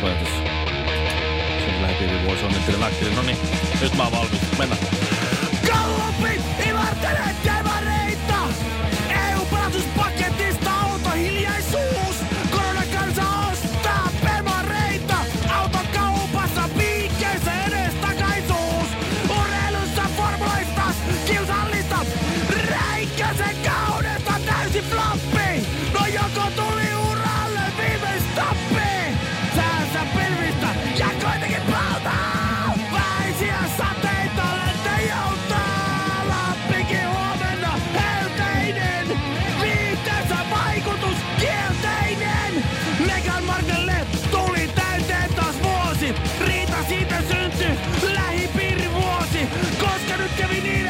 Soitus. Sen onnittelen Mäkkinen. No niin, nyt mä oon valmis. Mennään.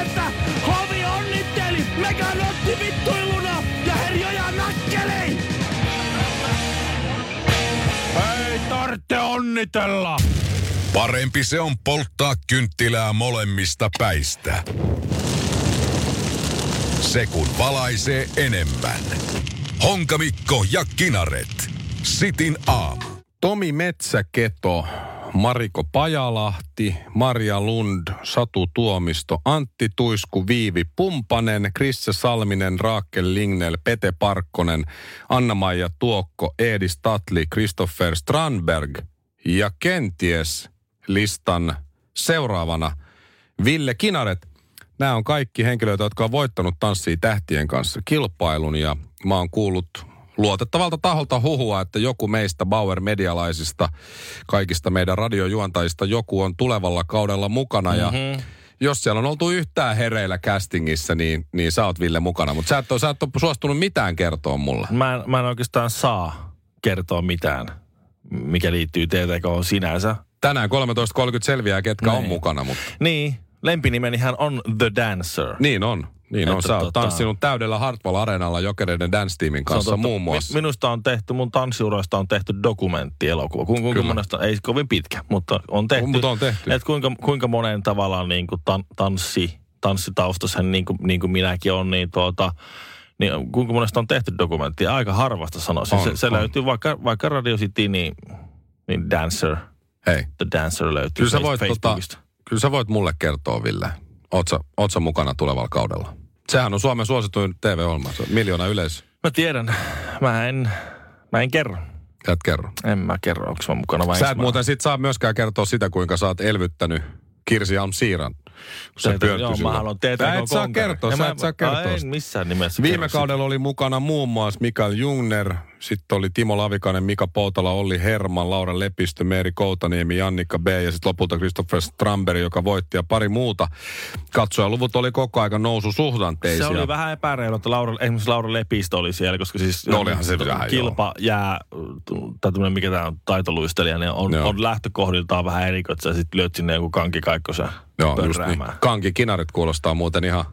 Että hovi onnitteli! Megan otti vittuiluna ja herjoja nakkeli! Ei tarvitse onnitella! Parempi se on polttaa kynttilää molemmista päistä. Se kun valaisee enemmän. Honkamikko ja Kinaret. Sitin aamu. Tomi Metsäketo, Mariko Pajalahti, Maria Lund, Satu Tuomisto, Antti Tuisku, Viivi Pumpanen, Krisse Salminen, Raakel Lignell, Pete Parkkonen, Anna-Maija Tuokko, Eedi Statli, Christopher Strandberg ja kenties listan seuraavana Ville Kinaret. Nämä on kaikki henkilöitä, jotka on voittanut Tanssii tähtien kanssa kilpailun ja mä oon kuullut luotettavalta taholta huhua, että joku meistä Bauer Medialaisista, kaikista meidän radiojuontajista, joku on tulevalla kaudella mukana ja jos siellä on oltu yhtään hereillä castingissa, niin, niin sä oot Ville mukana. Mutta sä et, ole, sä et ole suostunut mitään kertoa mulle. Mä en, mä en oikeastaan saa kertoa mitään, mikä liittyy TTK sinänsä. Tänään 13.30 selviää, ketkä on Niin. mukana, mutta Niin, lempinimenihän on The Dancer. niin on. Niin on. Että Sä oot tota- tanssinut täydellä Hartwell Areenalla Jokereiden Dance-tiimin on kanssa totta. muun muassa. Mi- minusta on tehty, mun tanssiuroista on tehty dokumenttielokuva. Ku, kuinka Kyllä. monesta, ei kovin pitkä, mutta on tehty. Mutta on tehty. Et kuinka, kuinka monen tavallaan niin kuin tan, tanssi, tanssitaustaisen niin kuin, niin kuin minäkin on, niin tuota, niin kuinka monesta on tehty dokumenttia? Aika harvasta sanoisin. On, se, se on. löytyy vaikka, vaikka Radio City, niin, niin Dancer, Hei, The Dancer löytyy kyllä sä voit, tota, Facebookista. kyllä sä voit mulle kertoa, Ville. Oot sä, oot sä mukana tulevalla kaudella? Sehän on Suomen suosituin TV-ohjelma. Se on miljoona yleisö. Mä tiedän. Mä en, mä en kerro. Sä et kerro. En mä kerro, onko mä mukana vai Sä et mä- muuten sit saa myöskään kertoa sitä, kuinka sä oot elvyttänyt Kirsi Alm Siiran. Kun se Teetä- Joo, mä haluan TTK Sä et saa kertoa, Ja sä et saa kertoa. En missään nimessä Viime kerro kaudella oli mukana muun muassa Mikael Jungner, sitten oli Timo Lavikainen, Mika Poutala, Olli Herman, Laura Lepistö, Meeri Koutaniemi, Jannikka B ja sitten lopulta Christopher Stramberg, joka voitti ja pari muuta. Katsojaluvut oli koko aika nousu suhdanteisia. Se oli vähän epäreilu, että Laura, esimerkiksi Laura Lepistö oli siellä, koska siis No olihan se vähän, kilpa jää, tai tämmöinen mikä tämä on, taitoluistelija, niin on, Joo. on lähtökohdiltaan vähän eri, että sä sitten lyöt sinne joku kankikaikkosen Joo, just niin. Kanki kinarit kuulostaa muuten ihan,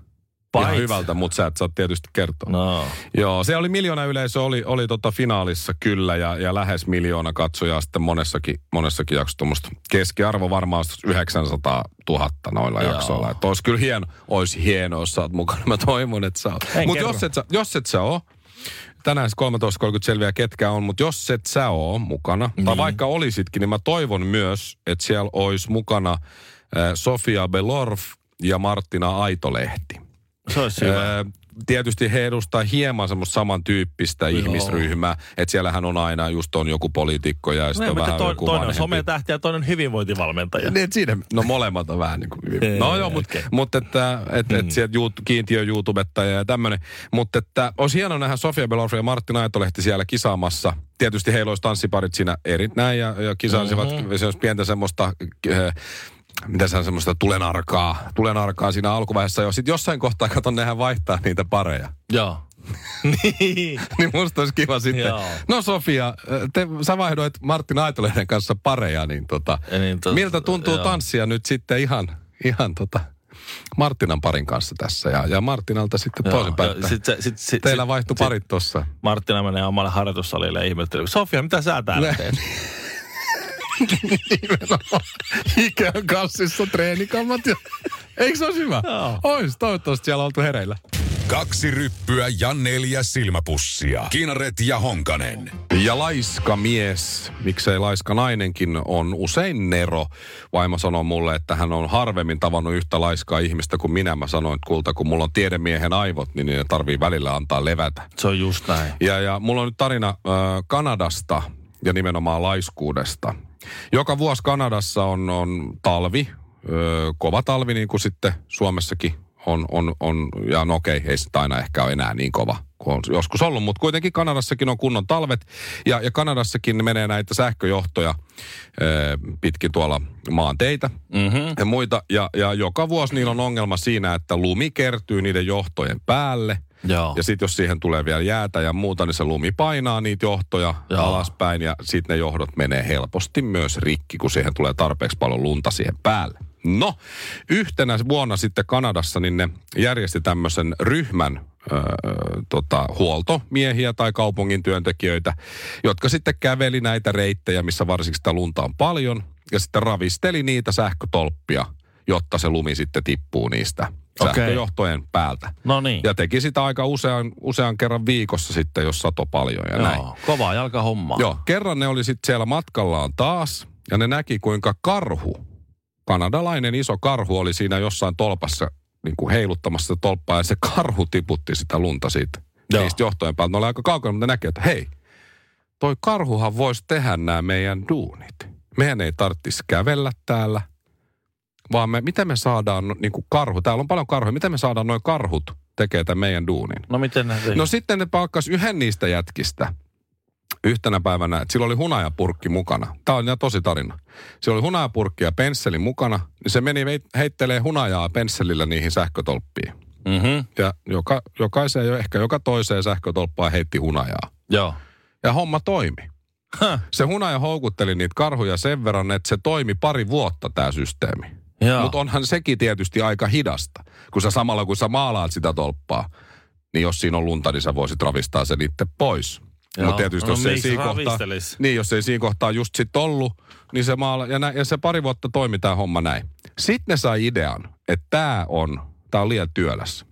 ihan hyvältä, mutta sä et saa tietysti kertoa. No, Joo, se oli miljoona yleisö, oli, oli tota finaalissa kyllä ja, ja lähes miljoona katsojaa sitten monessakin, monessakin jaksossa. Tuommoista keskiarvo varmaan olisi 900 000 noilla Joo. jaksoilla. Että olisi kyllä hieno, olisi hienoa, jos sä oot mukana. Mä toivon, että sä oot. Mutta jos et, sä, jos et sä oo, tänään siis 13.30 selviää ketkä on, mutta jos et sä oo mukana, niin. tai vaikka olisitkin, niin mä toivon myös, että siellä olisi mukana Sofia Belorf ja Marttina Aitolehti. se olisi hyvä. Tietysti he edustaa hieman semmoista samantyyppistä Joo. ihmisryhmää. Että siellähän on aina just on joku poliitikko ja sitten No, vähän toi, joku toinen on sometähti ja toinen hyvinvointivalmentaja. Niin, siinä, no molemmat on vähän niin kuin hyvin. No joo, mutta okei. mut että et, et sieltä juut, kiintiö YouTubettaja ja tämmöinen. Mutta että olisi hienoa nähdä Sofia Belorfi ja Martti Aitolehti siellä kisaamassa. Tietysti heillä olisi tanssiparit siinä eri näin ja, ja kisaisivat, mm-hmm. se olisi pientä semmoista... Äh, mitä se on semmoista tulenarkaa, tulenarkaa siinä alkuvaiheessa jo. Sitten jossain kohtaa, katon, nehän vaihtaa niitä pareja. Joo. niin. niin musta olisi kiva sitten. Joo. No Sofia, te, sä vaihdoit Martin Aitolehden kanssa pareja, niin, tota, Ja niin to- miltä tuntuu joo. tanssia nyt sitten ihan, ihan tota, Martinan parin kanssa tässä ja, ja Martinalta sitten toisinpäin. sit, sit, sit, Teillä vaihtui sit- parit tossa. Marttina menee omalle harjoitussalille ja ihmettelee, Sofia, mitä sä täällä Ne- teet? Ikään kassissa treenikammat. Ja... Eikö se olisi hyvä? Joo. Ois, toivottavasti siellä on oltu hereillä. Kaksi ryppyä ja neljä silmäpussia. Kinaret ja Honkanen. Ja laiska mies, miksei laiska nainenkin, on usein Nero. Vaimo sanoo mulle, että hän on harvemmin tavannut yhtä laiskaa ihmistä kuin minä. Mä sanoin, että kulta, kun mulla on tiedemiehen aivot, niin ne tarvii välillä antaa levätä. Se on just näin. Ja, ja mulla on nyt tarina äh, Kanadasta ja nimenomaan laiskuudesta. Joka vuosi Kanadassa on, on talvi, äh, kova talvi niin kuin sitten Suomessakin on, on, on ja no okei, ei sitä aina ehkä ole enää niin kova kuin on joskus ollut, mutta kuitenkin Kanadassakin on kunnon talvet ja, ja Kanadassakin menee näitä sähköjohtoja äh, pitkin tuolla maanteitä Mm-hmm. ja muita. Ja, ja joka vuosi niillä on ongelma siinä, että lumi kertyy niiden johtojen päälle. Joo. Ja sitten jos siihen tulee vielä jäätä ja muuta, niin se lumi painaa niitä johtoja Joo. alaspäin ja sitten ne johdot menee helposti myös rikki, kun siihen tulee tarpeeksi paljon lunta siihen päälle. No, yhtenä vuonna sitten Kanadassa niin ne järjesti tämmöisen ryhmän öö, tota, huoltomiehiä tai kaupungin työntekijöitä, jotka sitten käveli näitä reittejä, missä varsinkin sitä lunta on paljon, ja sitten ravisteli niitä sähkötolppia, jotta se lumi sitten tippuu niistä Sähköjohtojen päältä. No niin. Ja teki sitä aika usean, usean kerran viikossa sitten, jos sato paljon ja näin. Joo, kovaa jalkahommaa. Joo, kerran ne oli sitten siellä matkallaan taas ja ne näki kuinka karhu, kanadalainen iso karhu oli siinä jossain tolpassa niin kuin heiluttamassa sitä tolppaa ja se karhu tiputti sitä lunta siitä Joo. niistä johtojen päältä. Ne oli aika kaukana, mutta ne näki, että hei, toi karhuhan voisi tehdä nämä meidän duunit. Meidän ei tarvitsisi kävellä täällä, vaan me, miten me saadaan niin kuin karhu, täällä on paljon karhuja, miten me saadaan noin karhut tekee tämän meidän duunin. No miten ne? No sitten ne palkkas yhden niistä jätkistä yhtenä päivänä, että sillä oli hunajapurkki mukana. Tämä on ihan tosi tarina. Sillä oli hunajapurkki ja pensseli mukana, niin se meni heittelee hunajaa pensselillä niihin sähkötolppiin. mm-hmm. Ja joka, jokaiseen, ehkä joka toiseen sähkötolppaan heitti hunajaa. Joo. Ja homma toimi. Häh. Se hunaja houkutteli niitä karhuja sen verran, että se toimi pari vuotta tämä systeemi. Mutta onhan sekin tietysti aika hidasta. Kun sä samalla kun sä maalaat sitä tolppaa, niin jos siinä on lunta, niin sä voisit ravistaa sen itse pois. Mutta tietysti No jos ei miksi siinä kohtaa, niin jos ei siinä kohtaa just sit ollut, niin se maala, ja, nä, ja se pari vuotta toimi tämä homma näin. Sitten ne sai idean, että tämä on, tää on liian työläs.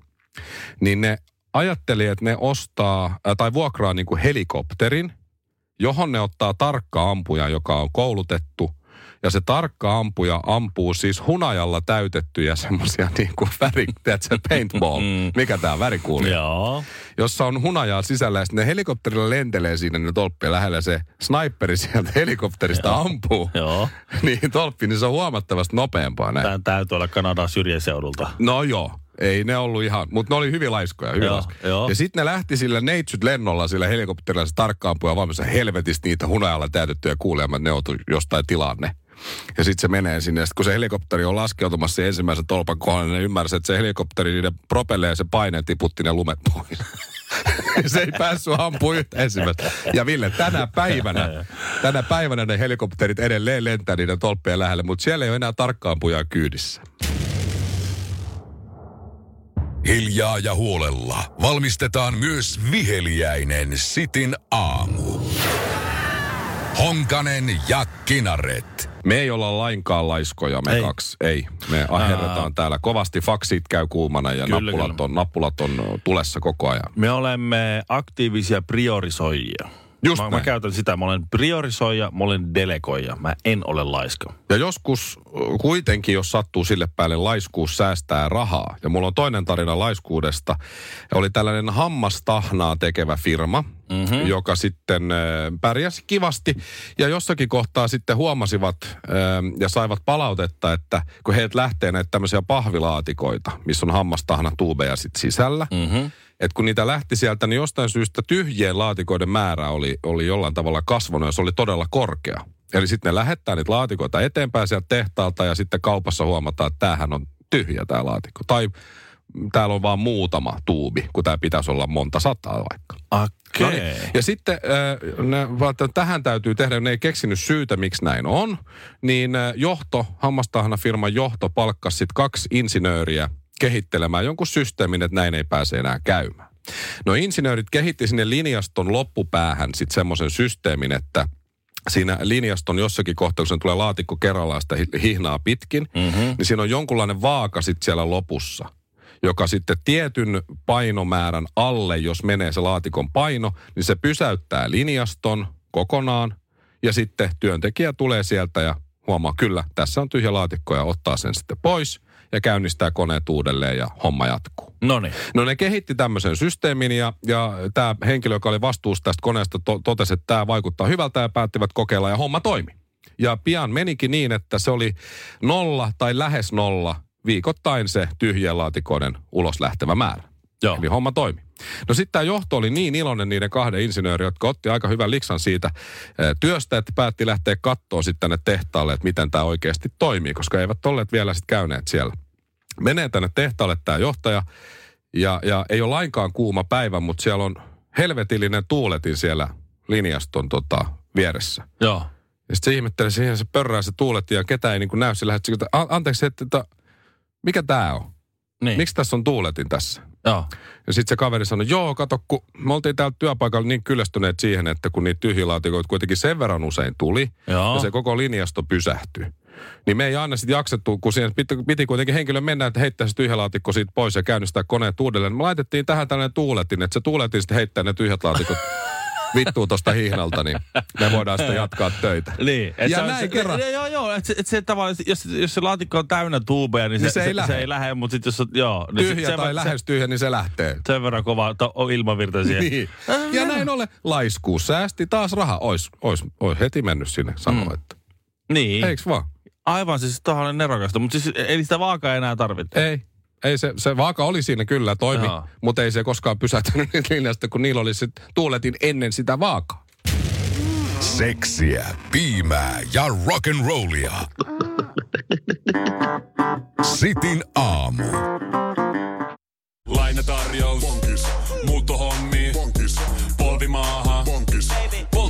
Niin ne ajatteli, että ne ostaa, äh, tai vuokraa niinku helikopterin, johon ne ottaa tarkka ampuja, joka on koulutettu. Ja se tarkka ampuja ampuu siis hunajalla täytettyjä semmoisia niin kuin väri, tiedätkö, paintball, mikä tämä värikuuli, Joo. jossa on hunajaa sisällä ja sitten ne helikopterilla lentelee siinä ne tolppien lähellä se sniperi sieltä helikopterista ampuu. Joo. niin tolppi, niin se on huomattavasti nopeampaa näin. Tämä täytyy olla Kanadan syrjäseudulta. No joo, ei ne ollut ihan, mutta ne oli hyvin laiskoja. Hyvin Joo, laiskoja. joo. Ja sitten ne lähti sillä neitsyt lennolla sillä helikopterilla se tarkkaampuja valmiissa helvetistä niitä hunajalla täytettyjä kuulemat, ne joutu jostain tilaan ne. Ja sitten se menee sinne, ja sit kun se helikopteri on laskeutumassa sen ensimmäisen tolpan kohdalle, niin ne ymmärsi, että se helikopteri niiden propelle ja se paine tiputti ne lumet pois. se ei päässyt ampumaan yhtä ensimmäistä. Ja Ville, tänä päivänä, tänä päivänä ne helikopterit edelleen lentää niiden tolppien lähelle, mutta siellä ei ole enää tarkkaampujaa kyydissä. Hiljaa ja huolella valmistetaan myös viheliäinen sitin aamu. Honkanen ja Kinaret. Me ei olla lainkaan laiskoja, me Ei. ei. kaksi. Ei. Me aherretaan täällä kovasti. Faksit käy kuumana ja Kyllä, nappulat, kyllä. on, nappulat on tulessa koko ajan. Me olemme aktiivisia priorisoijia. Just mä, mä näin. käytän sitä. Mä olen priorisoija, mä olen delegoija. Mä en ole laiska. Ja joskus kuitenkin, jos sattuu sille päälle, laiskuus säästää rahaa. Ja mulla on toinen tarina laiskuudesta. Oli tällainen hammastahnaa tekevä firma, mm-hmm. joka sitten pärjäsi kivasti. Ja jossakin kohtaa sitten huomasivat ja saivat palautetta, että kun heiltä lähtee näitä tämmöisiä pahvilaatikoita, missä on hammastahna tuubeja sit sisällä. Mm-hmm. Että kun niitä lähti sieltä, niin jostain syystä tyhjien laatikoiden määrä oli, oli jollain tavalla kasvanut ja se oli todella korkea. Eli sitten ne lähettää niitä laatikoita eteenpäin sieltä tehtaalta ja sitten kaupassa huomataan, että tämähän on tyhjä tämä laatikko. Tai täällä on vaan muutama tuubi, kun tämä pitäisi olla monta sataa vaikka. Okei. Niin. Ja sitten äh, ne, että tähän täytyy tehdä, ne ei keksinyt syytä, miksi näin on, niin äh, johto, hammastahana firman johto palkkasi sitten kaksi insinööriä kehittelemään jonkun systeemin, että näin ei pääse enää käymään. No insinöörit kehitti sinne linjaston loppupäähän sitten semmoisen systeemin, että siinä linjaston jossakin kohtaa, kun se tulee laatikko kerrallaan sitä hi- hihnaa pitkin, mm-hmm. niin siinä on jonkunlainen vaaka sitten siellä lopussa joka sitten tietyn painomäärän alle, jos menee se laatikon paino, niin se pysäyttää linjaston kokonaan ja sitten työntekijä tulee sieltä ja huomaa, kyllä, tässä on tyhjä laatikko ja ottaa sen sitten pois ja käynnistää koneet uudelleen ja homma jatkuu. No niin. No ne kehitti tämmöisen systeemin ja, ja tämä henkilö, joka oli vastuussa tästä koneesta, to, totesi, että tämä vaikuttaa hyvältä ja päättivät kokeilla ja homma toimi. Ja pian menikin niin, että se oli nolla tai lähes nolla viikoittain se tyhjien laatikoiden ulos lähtevä määrä. Joo. Eli homma toimi. No sitten tämä johto oli niin iloinen niiden kahden insinööriä, jotka otti aika hyvän liksan siitä eh, työstä, että päätti lähteä kattoon sitten tänne tehtaalle, että miten tämä oikeasti toimii, koska eivät olleet vielä sitten käyneet siellä. Menee tänne tehtaalle tämä johtaja ja, ja ei ole lainkaan kuuma päivä, mutta siellä on helvetillinen tuuletin siellä linjaston tota, vieressä. Joo. Ja sitten se ihmettelee, siihen se pörrää se tuuletin ja ketä ei niin kuin näy. Että "A- anteeksi, että, että mikä tämä on? Niin. Miksi tässä on tuuletin tässä? Joo. Ja sitten se kaveri sanoi, joo, kato, kun me oltiin täällä työpaikalla niin kyllästyneet siihen, että kun niitä tyhjilaatikoita kuitenkin sen verran usein tuli, Joo. ja se koko linjasto pysähtyi. Niin me ei aina sitten jaksettu, kun siihen piti, piti kuitenkin henkilön mennä, että heittää se tyhjälaatikko siitä pois ja käynnistää koneet uudelleen. Me laitettiin tähän tällainen tuuletin, että se tuuletin sitten heittää ne tyhjät laatikot vittuun tuosta hihnalta, niin me voidaan sitten jatkaa töitä. Niin. Et Ja se, näin se, kerran. Joo, joo, joo. Et se, et se tavallaan, jos, jos se laatikko on täynnä tuubeja, niin, Niin se, se ei se, se, lähde. ei lähde, mutta sitten jos on, joo. Niin Tyhjä se, tai se, lähes tyhjä, niin se lähtee. Sen verran kova to, on ilmavirta siihen. Niin. Ja näin ollen laiskuus säästi taas raha. Ois, ois, ois heti mennyt sinne sanoa, mm. että Niin. eiks vaan? Aivan siis tuohon on nerokasta, mutta siis ei sitä vaakaa enää tarvitse. Ei. Ei se, se vaaka oli siinä kyllä, toimi, Joo. mutta ei se koskaan pysäyttänyt niitä linjasta, kun niillä oli se tuuletin ennen sitä vaakaa. Seksiä, piimää ja rock'n'rollia. Sitin aamu. Lainatarjous. Bonkis. Muuttohommi. Bonkis. Polvimaaha.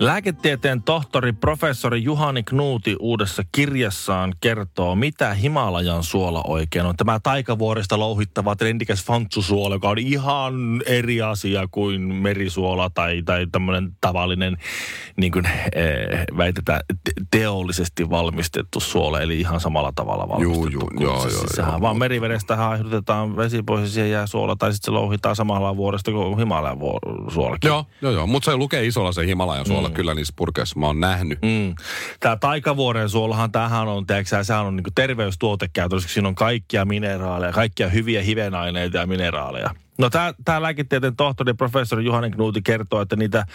Lääketieteen tohtori professori Juhani Knuuti uudessa kirjassaan kertoo, mitä Himalajan suola oikein on. Tämä taikavuorista louhittava trendikäs fantsusuola, joka on ihan eri asia kuin merisuola tai, tai tämmöinen tavallinen, niin kuin eh, väitetään, te- teollisesti valmistettu suola, eli ihan samalla tavalla valmistettu. Juu, juu, kuin joo, se. joo, Siis sehän joo. vaan merivedestä haihdutetaan vesi pois ja siihen jää suola, tai sitten se louhitaan samalla vuoresta kuin Himalajan vuor- suolakin. Joo, joo, joo. Mutta se lukee isolla se Himalajan suola mm. kyllä niissä purkeissa. Mä oon nähnyt. Mm. Tämä taikavuoren suolahan, tämähän on, tiedätkö, sehän on niinku terveystuote käytössä, siinä on kaikkia mineraaleja, kaikkia hyviä hivenaineita ja mineraaleja. No tämä, lääketieteen tohtori, professori Juhani Knuuti kertoo, että niitä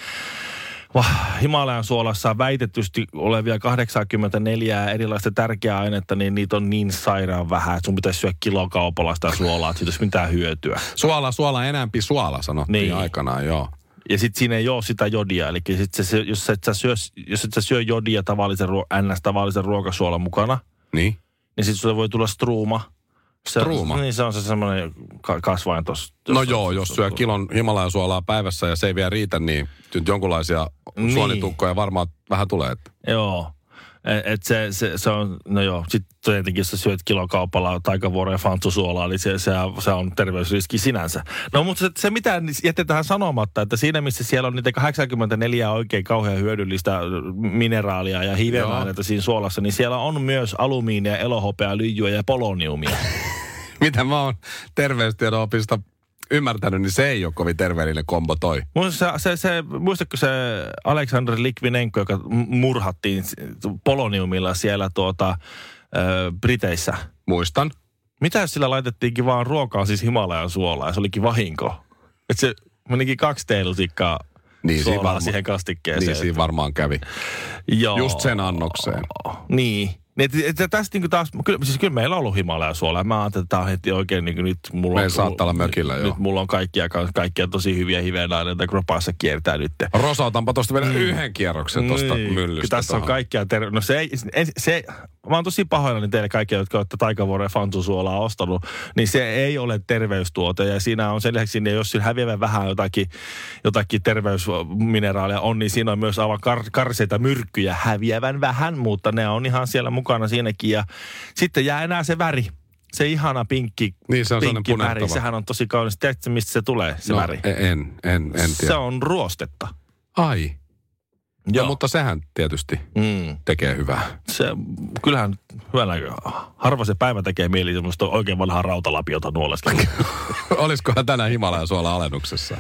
Himalajan suolassa on väitetysti olevia 84 erilaista tärkeää ainetta, niin niitä on niin sairaan vähän, että sun pitäisi syödä kilokaupalla sitä suolaa, että siitä olisi mitään hyötyä. Suola, suola, enämpi suola sanottiin niin. aikanaan, joo. Ja sitten siinä ei ole sitä jodia. Eli sit se, se, jos, et sä syö, jos et sä syö jodia tavallisen, ruo- ns. tavallisen ruokasuolan mukana, Niin. niin sitten sulle voi tulla struuma. Se, Struuma? Niin se on se semmoinen ka- kasvain tuossa. No joo, jos syö kilon Himalajan suolaa päivässä ja se ei vielä riitä, niin nyt jonkunlaisia Niin. suonitukkoja varmaan vähän tulee. Että. Joo. Et, se, se, se, on, no joo, sitten tietenkin jos sä syöt kilokaupalla taikavuoro ja fantsusuolaa, niin se, se, se on terveysriski sinänsä. No mutta se, se mitä jätetään sanomatta, että siinä missä siellä on niitä 84 oikein kauhean hyödyllistä mineraalia ja hivenaineita siinä suolassa, niin siellä on myös alumiinia, elohopea, lyijyä ja poloniumia. Mitä mä oon terveystiedon opista ymmärtänyt, niin se ei ole kovin terveellinen kombo toi. Muista se, se, se, muistatko se Aleksandr Likvinenko, joka murhattiin poloniumilla siellä tuota, ö, Briteissä? Muistan. Mitä jos sillä laitettiinkin vaan ruokaa, siis Himalajan suolaa, ja se olikin vahinko? Että se menikin kaksi teelutikkaa Niin, suolaa varma- siihen kastikkeeseen. Niin siinä varmaan kävi. Joo. Just sen annokseen. Niin. Niin, Et, et, tästä niin taas, kyllä, siis kyllä meillä on ollut Himalajan suolaa. Mä ajattelin, että tämä on heti oikein niin nyt mulla Meillä on, saattaa olla mökillä, nyt, joo. Nyt mulla on kaikkia, kaikkia tosi hyviä hivenaineita kropassa kiertää nyt. Rosautanpa tuosta vielä yhden kierroksen tuosta Niin, myllystä. Tässä on tuohon. kaikkia ter- No se ei, se, se, mä oon tosi pahoillani teille kaikkia, jotka olette taikavuoren fansusuolaa ostanut. Niin se ei ole terveystuote ja siinä on sen lisäksi, sinne, jos siinä häviävän vähän jotakin, jotakin terveysmineraaleja on, niin siinä on myös aivan kar- karseita myrkkyjä häviävän vähän, mutta ne on ihan siellä mukana siinäkin. Ja sitten jää enää se väri. Se ihana pinkki, Niin, se on pinkki väri, sehän on tosi kaunis. Tiedätkö, mistä se tulee, se no, väri? En, en, en Se tiedä. on ruostetta. Ai. No, mutta sehän tietysti Mm. tekee hyvää. se, kyllähän hyvänä, harva se päivä tekee mieli semmoista oikein vanhaa rautalapiota nuolesta. Olisikohan tänään Himalajan suola alennuksessa?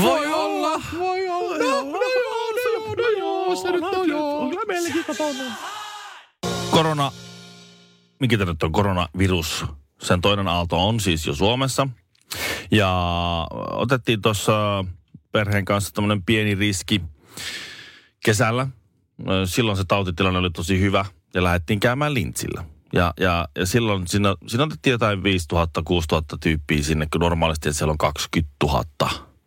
Voi olla, voi olla. No, no, joo, no, joo, no, joo, se nyt on joo. Kyllä meilläkin kotona. Korona, mikä tämä nyt on, koronavirus, sen toinen aalto on siis jo Suomessa. Ja otettiin tuossa perheen kanssa tämmöinen pieni riski kesällä. Silloin se tautitilanne oli tosi hyvä ja lähdettiin käymään lintsillä. Ja, ja, ja silloin siinä, siinä otettiin jotain 5000, 6000 tyyppiä sinne, kun normaalisti että siellä on 20 000.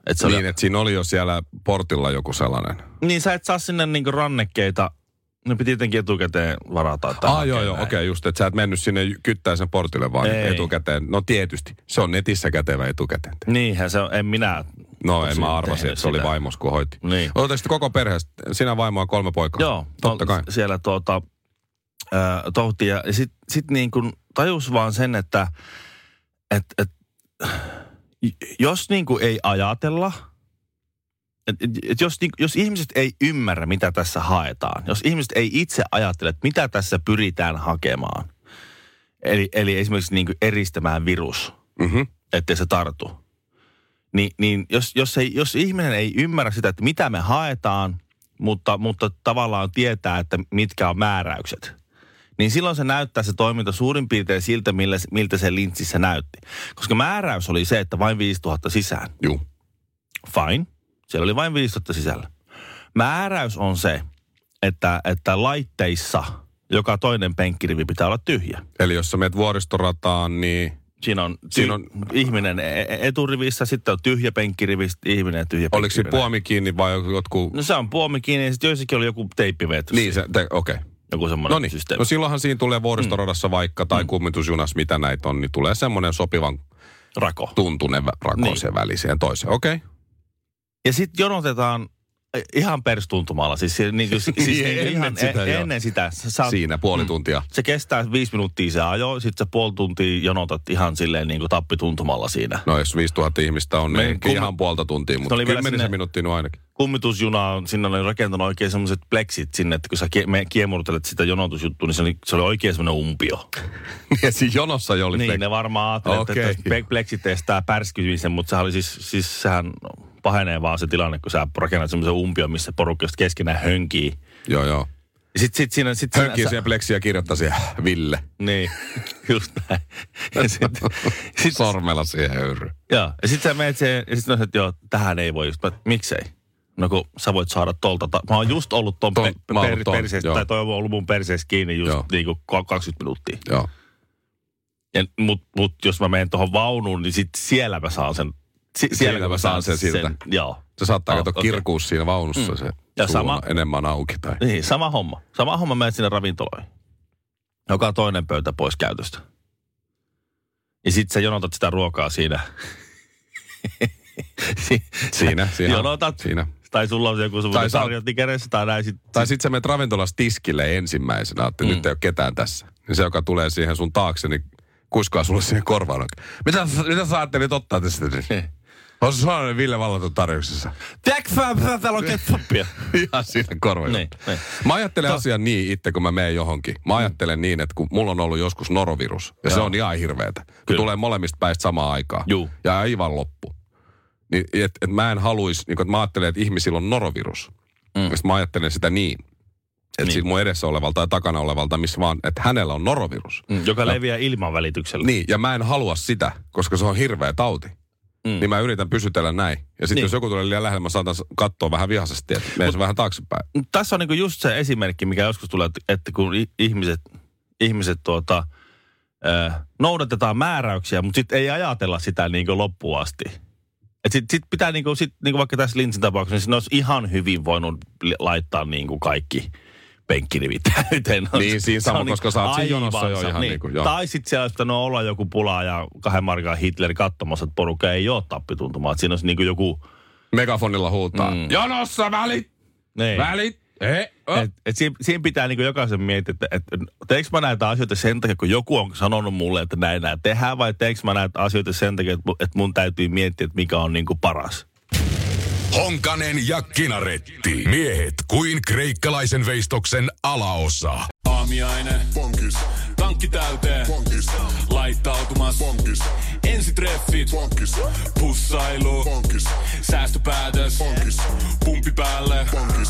Et se oli, Niin, että siinä oli jo siellä portilla joku sellainen. niin sä et saa sinne niinku rannekkeita. Ne piti jotenkin etukäteen varata. Ah, joo, joo, näin. okei, okay, just, että sä et mennyt sinne kyttäisen portille vaan Ei. etukäteen. No tietysti, se on netissä kätevä etukäteen. Niinhän se on, en minä. No en mä arvasin, että se oli vaimos, kun hoiti. Niin. Sitten koko perheestä, sinä vaimo ja kolme poikaa? Joo, Totta no, kai. siellä tuota, äh, touhti. Ja sitten sit niin kuin tajus vaan sen, että et, et, jos niin kuin ei ajatella, et, et, et jos, niin, jos ihmiset ei ymmärrä, mitä tässä haetaan, jos ihmiset ei itse ajattele, että mitä tässä pyritään hakemaan, eli, eli esimerkiksi niin kuin eristämään virus, Mm-hmm. ettei se tartu. Niin, niin jos, jos, ei, jos ihminen ei ymmärrä sitä, että mitä me haetaan, mutta, mutta tavallaan tietää, että mitkä on määräykset, niin silloin se näyttää se toiminta suurin piirtein siltä, millä, miltä se lintsissä näytti. Koska määräys oli se, että vain 5000 sisään. Juu. Fine. Siellä oli vain 5000 sisällä. Määräys on se, että, että laitteissa joka toinen penkkirivi pitää olla tyhjä. Eli jos sä menet vuoristorataan, niin Siinä on, ty- Siinä on- ihminen e- e- eturivissä, sitten on tyhjä penkkirivi, sitten ihminen tyhjä oliko penkkirivi. puomi kiinni vai jotkut... No se on puomi kiinni ja sitten joissakin oli joku teippi veetty Niin, se, okei. Okay. Joku semmoinen No niin, systeemi. no silloinhan siinä tulee vuoristoradassa vaikka, tai kummitusjunas, mitä näitä on, niin tulee semmoinen sopivan Rako. tuntunen rako Niin. sen väliseen toiseen. Okei. Okay. Ja sitten jonotetaan ihan perstuntumalla. Siis, se- niin, kuin, siis Niin, ennen ihan, sitä, e- joo. ennen sitä. Sä Siinä puoli tuntia. Se kestää viisi minuuttia se ajo, sitten sä puoli tuntia jonotat ihan silleen niin kuin tappituntumalla siinä. No jos 5000 ihmistä on, Me- niin kun- ihan puolta tuntia, mutta kymmenisen sinne- minuuttia no ainakin. Kummitusjuna on, sinne oli rakentanut oikein semmoiset pleksit sinne, että kun sä kie, me kiemurtelet sitä jonotusjuttua, niin se oli, se oli oikein semmoinen umpio. Ja siinä jonossa jo oli Niin, flek- ne varmaan ajattelivat, Okei. okay. että pleksit estää pärskymisen, mutta sehän oli siis, siis sehän pahenee vaan se tilanne, kun sä rakennat semmoisen umpion, missä porukka just keskenään hönkii. Joo, joo. Sitten sit siinä... Sit Hönkii siinä, siihen pleksiä ja kirjoittaa siihen Ville. Niin, just näin. Ja sit, sit, Sormella siihen höyry. joo, ja sit sä menet siihen, ja sit sanoit, että joo, tähän ei voi just, mä, miksei? No kun sä voit saada tolta, ta- mä oon just ollut ton, Ton- pe- per, ollut ton, perseestä, joo. tai toi on ollut mun perseessä kiinni just Joo. niinku 20 minuuttia. Joo. Ja, mut, mut jos mä menen tuohon vaunuun, niin sit siellä mä saan sen. Si, Siellä mä saan sen siltä. joo. Se saattaa Oh, katsoa okei. kirkuus siinä vaunussa mm. se Ja sama- enemmän auki. Tai. Niin, sama homma. Sama homma menet sinne ravintoloihin. Joka toinen pöytä pois käytöstä. Ja sit sä jonotat sitä ruokaa siinä. Si- Siinä, siinä. Jonotat. Siinä. Tai sulla on joku semmoinen tarjotti kädessä tai näin. Sit, Tai sitten sä menet ravintolassa tiskille ensimmäisenä, että mm. nyt ei ole ketään tässä. Niin se, joka tulee siihen sun taakse, niin kuiskaa sulle siihen korvaan. Mitä, mitä sä ajattelit ottaa tästä? On se sellainen Ville Vallaton tarjouksessa. Tiedätkö täällä on ketsuppia? Ihan siinä korva. Niin, niin. Mä ajattelen asian niin itse, kun mä menen johonkin. Mä ajattelen niin, että kun mulla on ollut joskus norovirus, ja se Joo. on ihan hirveetä, kun Kyllä. tulee molemmista päistä samaan aikaan. Juu. Ja aivan loppu. Niin, että et mä en haluaisi, niin kun, että mä ajattelen, että ihmisillä on norovirus. Mm. Ja sit mä ajattelen sitä niin, että Niin. siitä mun edessä olevalta ja takana olevalta, missä vaan, että hänellä on norovirus. Mm, Joka leviää ilman välityksellä. Niin, ja mä en halua sitä, koska se on hirveä tauti. Mm. Niin mä yritän pysytellä näin. Ja sitten Niin. jos joku tulee liian lähelle, mä saatan katsoa vähän vihaisesti, että mene vähän taaksepäin. Tässä on niinku just se esimerkki, mikä joskus tulee, että, kun ihmiset, ihmiset tuota, ö, noudatetaan määräyksiä, mutta sitten ei ajatella sitä niinku loppuun asti. Sitten sit pitää niinku, sit, niinku vaikka tässä Linsin tapauksessa, niin olisi ihan hyvin voinut laittaa niinku kaikki penkkirivit täyteen. Niin, siinä on sama, koska sä oot siinä jonossa jo ihan niin. niinku, joo. Tai sitten siellä olisi pitänyt olla joku pula ja kahden markan Hitler katsomassa, että porukka ei ole tappituntumaa. Että siinä olisi niinku joku... Megafonilla huutaa. Mm. Jonossa välit! Niin. Välit! He, oh. Et, et siinä, siinä pitää niinku jokaisen miettiä, että et, teekö mä näitä asioita sen takia, kun joku on sanonut mulle, että näin näin tehdään, vai teekö mä näitä asioita sen takia, että, että mun täytyy miettiä, että mikä on niinku paras. Honkanen ja Kinaretti. Miehet kuin kreikkalaisen veistoksen alaosa. Aamiaine. Bonkis, Tankki täyteen. bonkis, Laittautumas. bonkis, Ensitreffit. bonkis, Pussailu. bonkis, Säästöpäätös. bonkis, Pumpi päälle. bonkis,